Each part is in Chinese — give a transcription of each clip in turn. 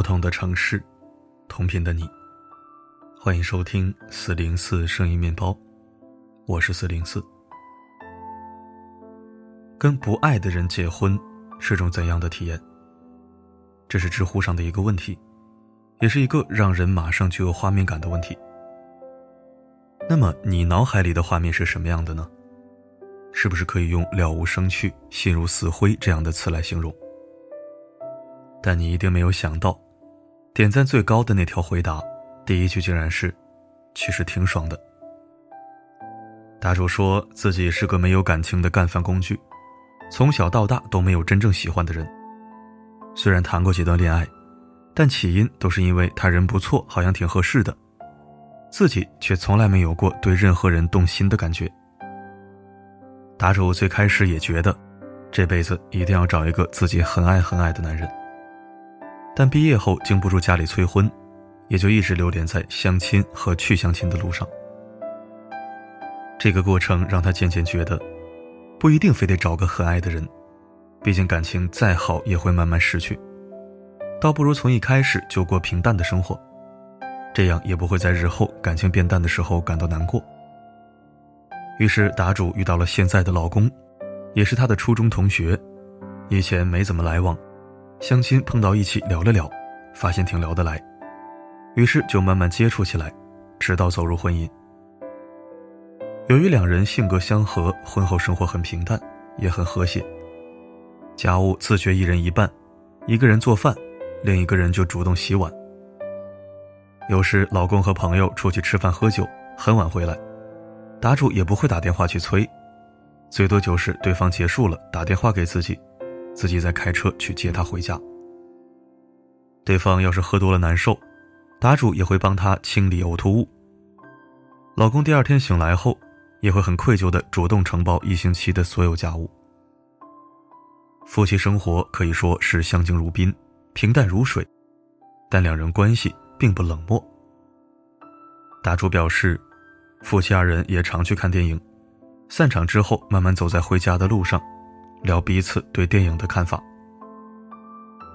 不同的城市，同频的你。欢迎收听四零四声音面包，我是四零四。跟不爱的人结婚是种怎样的体验？这是知乎上的一个问题，也是一个让人马上就有画面感的问题。那么你脑海里的画面是什么样的呢？是不是可以用“了无生趣，心如死灰”这样的词来形容？但你一定没有想到，点赞最高的那条回答，第一句竟然是：“其实挺爽的。”答主说自己是个没有感情的干饭工具，从小到大都没有真正喜欢的人。虽然谈过几段恋爱，但起因都是因为他人不错，好像挺合适的，自己却从来没有过对任何人动心的感觉。答主最开始也觉得，这辈子一定要找一个自己很爱很爱的男人。但毕业后经不住家里催婚，也就一直流连在相亲和去相亲的路上。这个过程让他渐渐觉得，不一定非得找个很爱的人，毕竟感情再好也会慢慢失去，倒不如从一开始就过平淡的生活，这样也不会在日后感情变淡的时候感到难过。于是答主遇到了现在的老公，也是他的初中同学，以前没怎么来往。相亲碰到一起聊了聊，发现挺聊得来，于是就慢慢接触起来，直到走入婚姻。由于两人性格相合，婚后生活很平淡，也很和谐。家务自觉一人一半，一个人做饭，另一个人就主动洗碗。有时老公和朋友出去吃饭喝酒，很晚回来，答主也不会打电话去催，最多就是对方结束了打电话给自己。自己再开车去接他回家。对方要是喝多了难受，答主也会帮他清理呕吐物。老公第二天醒来后，也会很愧疚的主动承包一星期的所有家务。夫妻生活可以说是相敬如宾，平淡如水，但两人关系并不冷漠。答主表示，夫妻二人也常去看电影，散场之后慢慢走在回家的路上。聊彼此对电影的看法。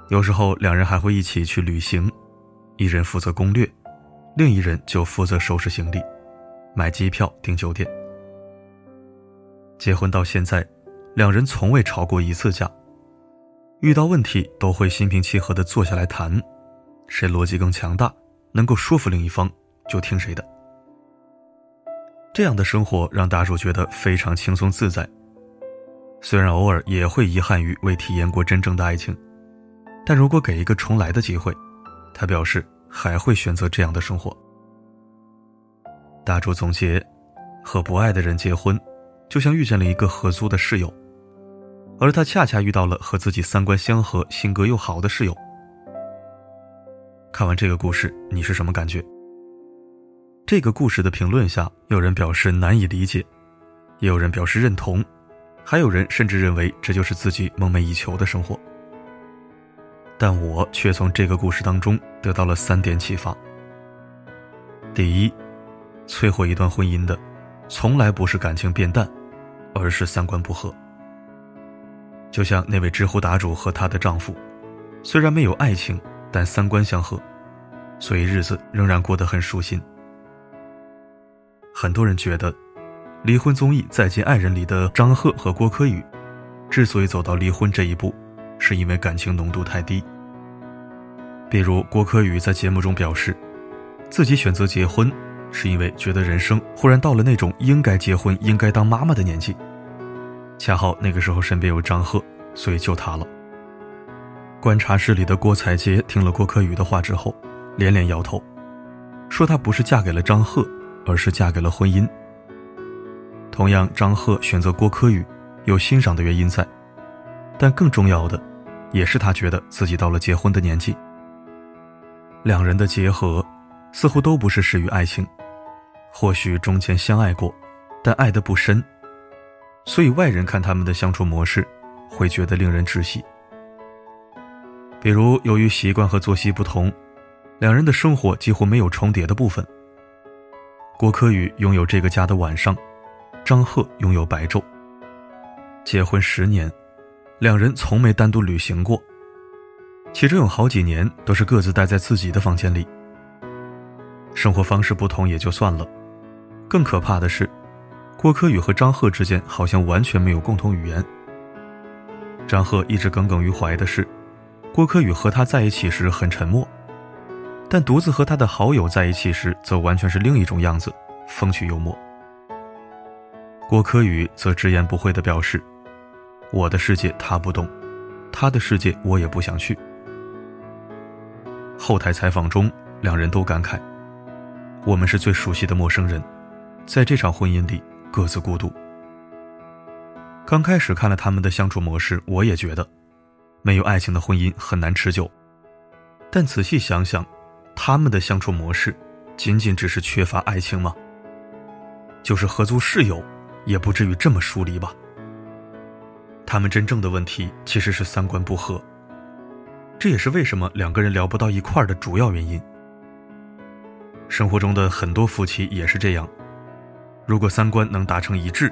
有时候两人还会一起去旅行，一人负责攻略，另一人就负责收拾行李、买机票、订酒店。结婚到现在，两人从未吵过一次架，遇到问题都会心平气和的坐下来谈，谁逻辑更强大，能够说服另一方，就听谁的。这样的生活让大主觉得非常轻松自在。虽然偶尔也会遗憾于未体验过真正的爱情，但如果给一个重来的机会，他表示还会选择这样的生活。大柱总结：和不爱的人结婚，就像遇见了一个合租的室友，而他恰恰遇到了和自己三观相合、性格又好的室友。看完这个故事，你是什么感觉？这个故事的评论下，有人表示难以理解，也有人表示认同。还有人甚至认为这就是自己梦寐以求的生活，但我却从这个故事当中得到了三点启发。第一，摧毁一段婚姻的，从来不是感情变淡，而是三观不合。就像那位知乎答主和她的丈夫，虽然没有爱情，但三观相合，所以日子仍然过得很舒心。很多人觉得。离婚综艺《再见爱人》里的张赫和郭柯宇，之所以走到离婚这一步，是因为感情浓度太低。比如郭柯宇在节目中表示，自己选择结婚，是因为觉得人生忽然到了那种应该结婚、应该当妈妈的年纪。恰好那个时候身边有张赫，所以就他了。观察室里的郭采洁听了郭柯宇的话之后，连连摇头，说她不是嫁给了张赫，而是嫁给了婚姻。同样，张赫选择郭柯宇，有欣赏的原因在，但更重要的，也是他觉得自己到了结婚的年纪。两人的结合，似乎都不是始于爱情，或许中间相爱过，但爱得不深，所以外人看他们的相处模式，会觉得令人窒息。比如，由于习惯和作息不同，两人的生活几乎没有重叠的部分。郭柯宇拥有这个家的晚上。张赫拥有白昼。结婚十年，两人从没单独旅行过。其中有好几年都是各自待在自己的房间里。生活方式不同也就算了，更可怕的是，郭柯宇和张赫之间好像完全没有共同语言。张赫一直耿耿于怀的是，郭柯宇和他在一起时很沉默，但独自和他的好友在一起时，则完全是另一种样子，风趣幽默。郭柯宇则直言不讳地表示：“我的世界他不懂，他的世界我也不想去。”后台采访中，两人都感慨：“我们是最熟悉的陌生人，在这场婚姻里各自孤独。”刚开始看了他们的相处模式，我也觉得，没有爱情的婚姻很难持久。但仔细想想，他们的相处模式，仅仅只是缺乏爱情吗？就是合租室友，也不至于这么疏离吧？他们真正的问题其实是三观不合，这也是为什么两个人聊不到一块的主要原因。生活中的很多夫妻也是这样，如果三观能达成一致。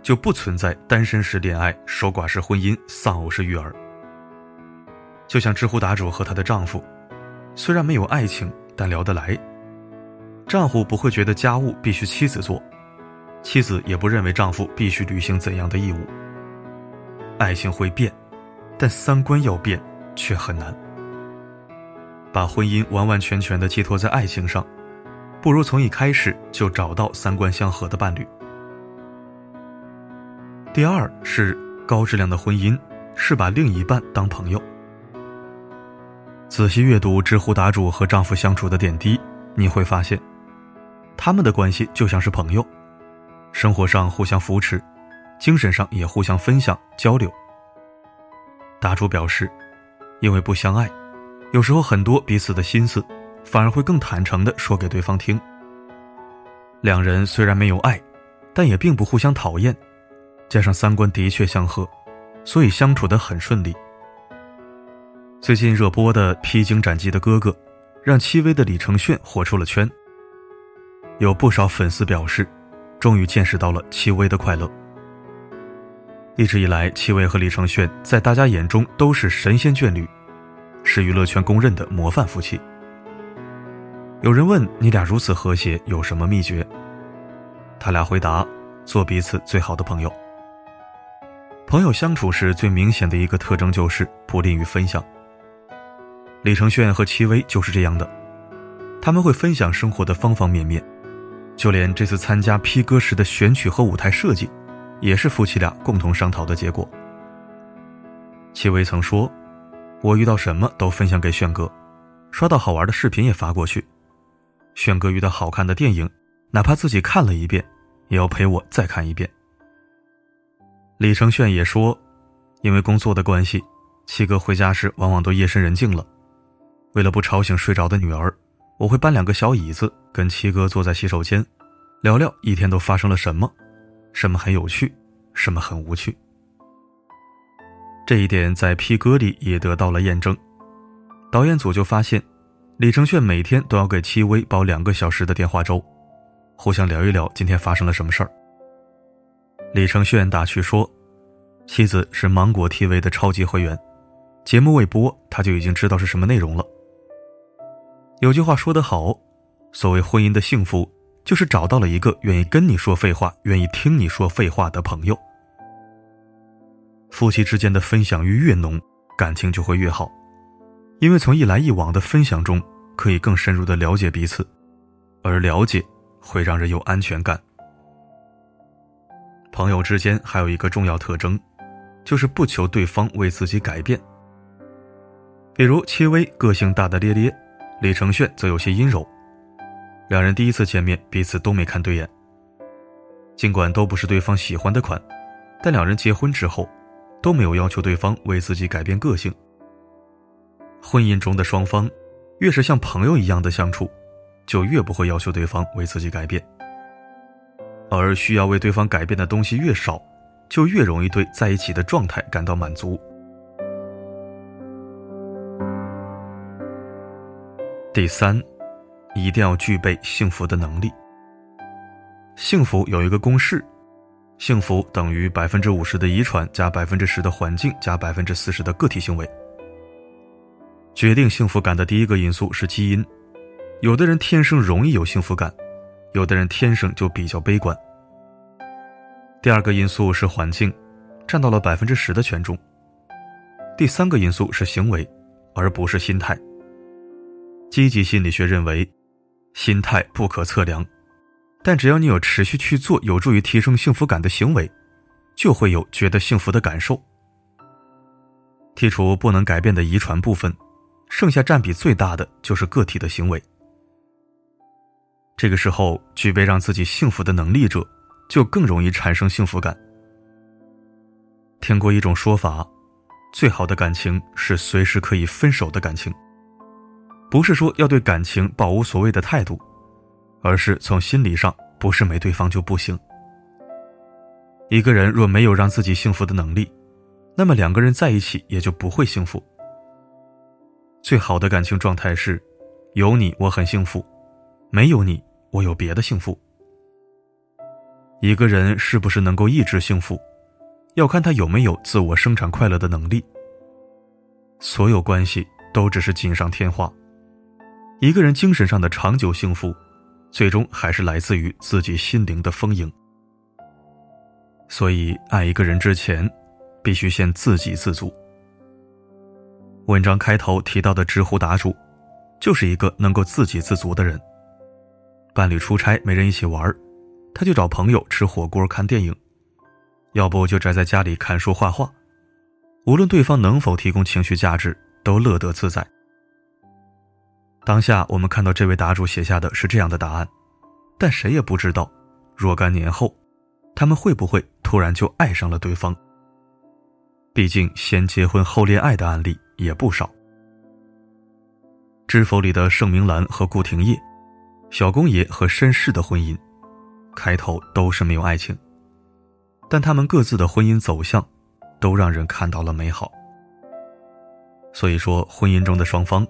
就不存在单身式恋爱、守寡式婚姻、丧偶式育儿。就像知乎答主和她的丈夫，虽然没有爱情，但聊得来。丈夫不会觉得家务必须妻子做，妻子也不认为丈夫必须履行怎样的义务。爱情会变，但三观要变却很难。把婚姻完完全全的寄托在爱情上，不如从一开始就找到三观相合的伴侣。第二是高质量的婚姻，是把另一半当朋友。仔细阅读知乎答主和丈夫相处的点滴，你会发现，他们的关系就像是朋友，生活上互相扶持，精神上也互相分享交流。答主表示，因为不相爱，有时候很多彼此的心思，反而会更坦诚的说给对方听。两人虽然没有爱，但也并不互相讨厌。加上三观的确相合，所以相处得很顺利。最近热播的《披荆斩棘的哥哥》，让戚薇的李承铉火出了圈。有不少粉丝表示，终于见识到了戚薇的快乐。一直以来，戚薇和李承铉在大家眼中都是神仙眷侣，是娱乐圈公认的模范夫妻。有人问你俩如此和谐有什么秘诀？他俩回答：做彼此最好的朋友。朋友相处时最明显的一个特征就是不吝于分享。李承铉和戚薇就是这样的，他们会分享生活的方方面面，就连这次参加 P 歌时的选曲和舞台设计，也是夫妻俩共同商讨的结果。戚薇曾说：“我遇到什么都分享给炫哥，刷到好玩的视频也发过去。炫哥遇到好看的电影，哪怕自己看了一遍，也要陪我再看一遍。”李承铉也说，因为工作的关系，七哥回家时往往都夜深人静了。为了不吵醒睡着的女儿，我会搬两个小椅子，跟七哥坐在洗手间，聊聊一天都发生了什么，什么很有趣，什么很无趣。这一点在 P 歌里也得到了验证。导演组就发现，李承铉每天都要给戚薇煲两个小时的电话粥，互相聊一聊今天发生了什么事儿。李承铉打趣说：“妻子是芒果 TV 的超级会员，节目未播他就已经知道是什么内容了。”有句话说得好，所谓婚姻的幸福，就是找到了一个愿意跟你说废话、愿意听你说废话的朋友。夫妻之间的分享欲越浓，感情就会越好，因为从一来一往的分享中，可以更深入的了解彼此，而了解会让人有安全感。朋友之间还有一个重要特征，就是不求对方为自己改变。比如戚薇个性大大咧咧，李承铉则有些阴柔。两人第一次见面，彼此都没看对眼。尽管都不是对方喜欢的款，但两人结婚之后，都没有要求对方为自己改变个性。婚姻中的双方，越是像朋友一样的相处，就越不会要求对方为自己改变。而需要为对方改变的东西越少，就越容易对在一起的状态感到满足。第三，一定要具备幸福的能力。幸福有一个公式：幸福等于百分之五十的遗传加百分之十的环境加百分之四十的个体行为。决定幸福感的第一个因素是基因，有的人天生容易有幸福感，有的人天生就比较悲观。第二个因素是环境，占到了百分之十的权重。第三个因素是行为，而不是心态。积极心理学认为，心态不可测量，但只要你有持续去做有助于提升幸福感的行为，就会有觉得幸福的感受。剔除不能改变的遗传部分。剩下占比最大的就是个体的行为。这个时候，具备让自己幸福的能力者，就更容易产生幸福感。听过一种说法，最好的感情是随时可以分手的感情。不是说要对感情抱无所谓的态度，而是从心理上不是没对方就不行。一个人若没有让自己幸福的能力，那么两个人在一起也就不会幸福。最好的感情状态是，有你我很幸福，没有你我有别的幸福。一个人是不是能够一直幸福，要看他有没有自我生产快乐的能力。所有关系都只是锦上添花，一个人精神上的长久幸福，最终还是来自于自己心灵的丰盈。所以，爱一个人之前，必须先自给自足。文章开头提到的知乎答主，就是一个能够自给自足的人。伴侣出差没人一起玩，他就找朋友吃火锅、看电影，要不就宅在家里看书、画画。无论对方能否提供情绪价值，都乐得自在。当下我们看到这位答主写下的是这样的答案，但谁也不知道，若干年后，他们会不会突然就爱上了对方。毕竟，先结婚后恋爱的案例。也不少。知否里的盛明兰和顾廷烨，小公爷和绅士的婚姻，开头都是没有爱情，但他们各自的婚姻走向，都让人看到了美好。所以说，婚姻中的双方，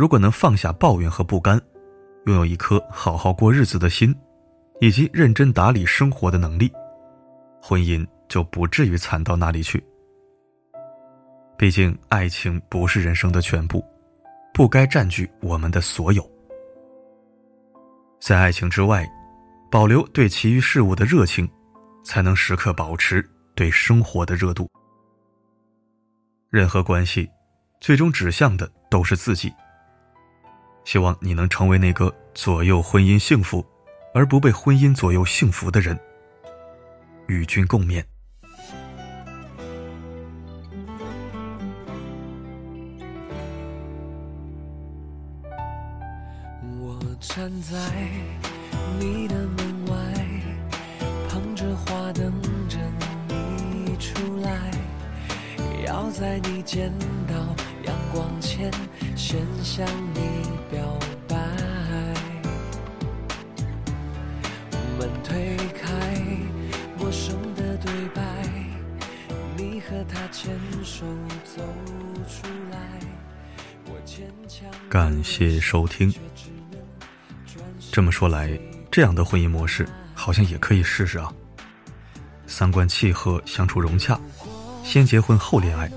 如果能放下抱怨和不甘，拥有一颗好好过日子的心，以及认真打理生活的能力，婚姻就不至于惨到哪里去。毕竟，爱情不是人生的全部，不该占据我们的所有。在爱情之外，保留对其余事物的热情，才能时刻保持对生活的热度。任何关系，最终指向的都是自己。希望你能成为那个左右婚姻幸福，而不被婚姻左右幸福的人。与君共勉。我站在你的门外，捧着花等着你出来，要在你见到阳光前，先向你感谢收听。这么说来，这样的婚姻模式好像也可以试试啊。三观契合，相处融洽，先结婚后恋爱，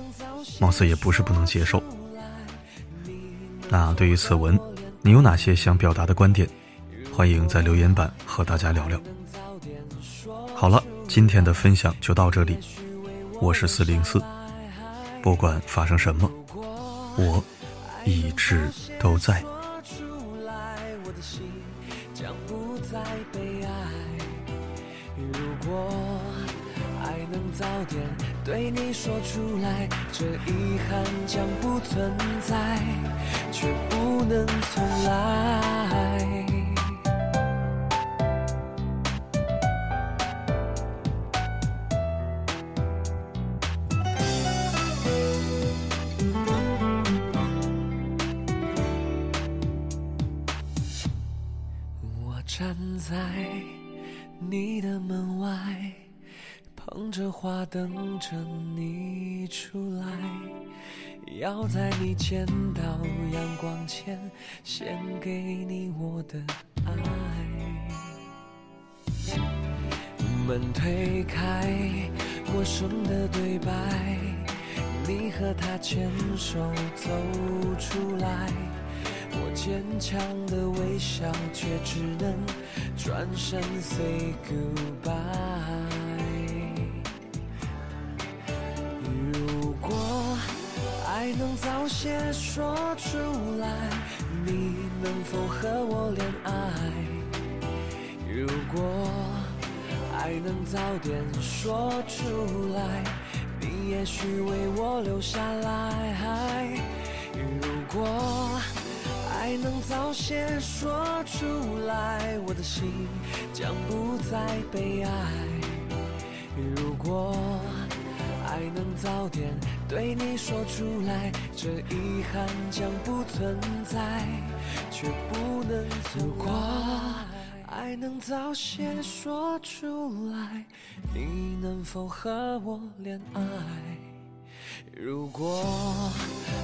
貌似也不是不能接受。那对于此文，你有哪些想表达的观点？欢迎在留言板和大家聊聊。好了，今天的分享就到这里，我是四零四，不管发生什么，我一直都在。早点对你说出来，这遗憾将不存在，却不能重来。站在你的门外。捧着花等着你出来，要在你见到阳光前，献给你我的爱。门推开，陌生的对白，你和他牵手走。出来。我坚强的微笑，却只能转身 say goodbye。如果爱能早些说出来，你能否和我恋爱？如果爱能早点说出来，你也许为我留下来。如果爱能早些说出来，我的心将不再悲哀。如果爱能早点对你说出来，这遗憾将不存在，却不能错过。爱能早些说出来，你能否和我恋爱？如果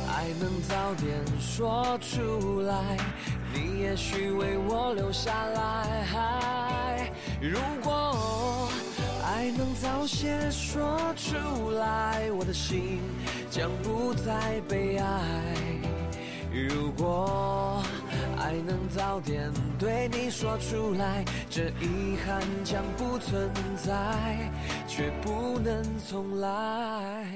爱能早点说出来，你也许为我留下来。如果爱能早些说出来，我的心将不再悲哀。如果爱能早点对你说出来，这遗憾将不存在，却不能重来。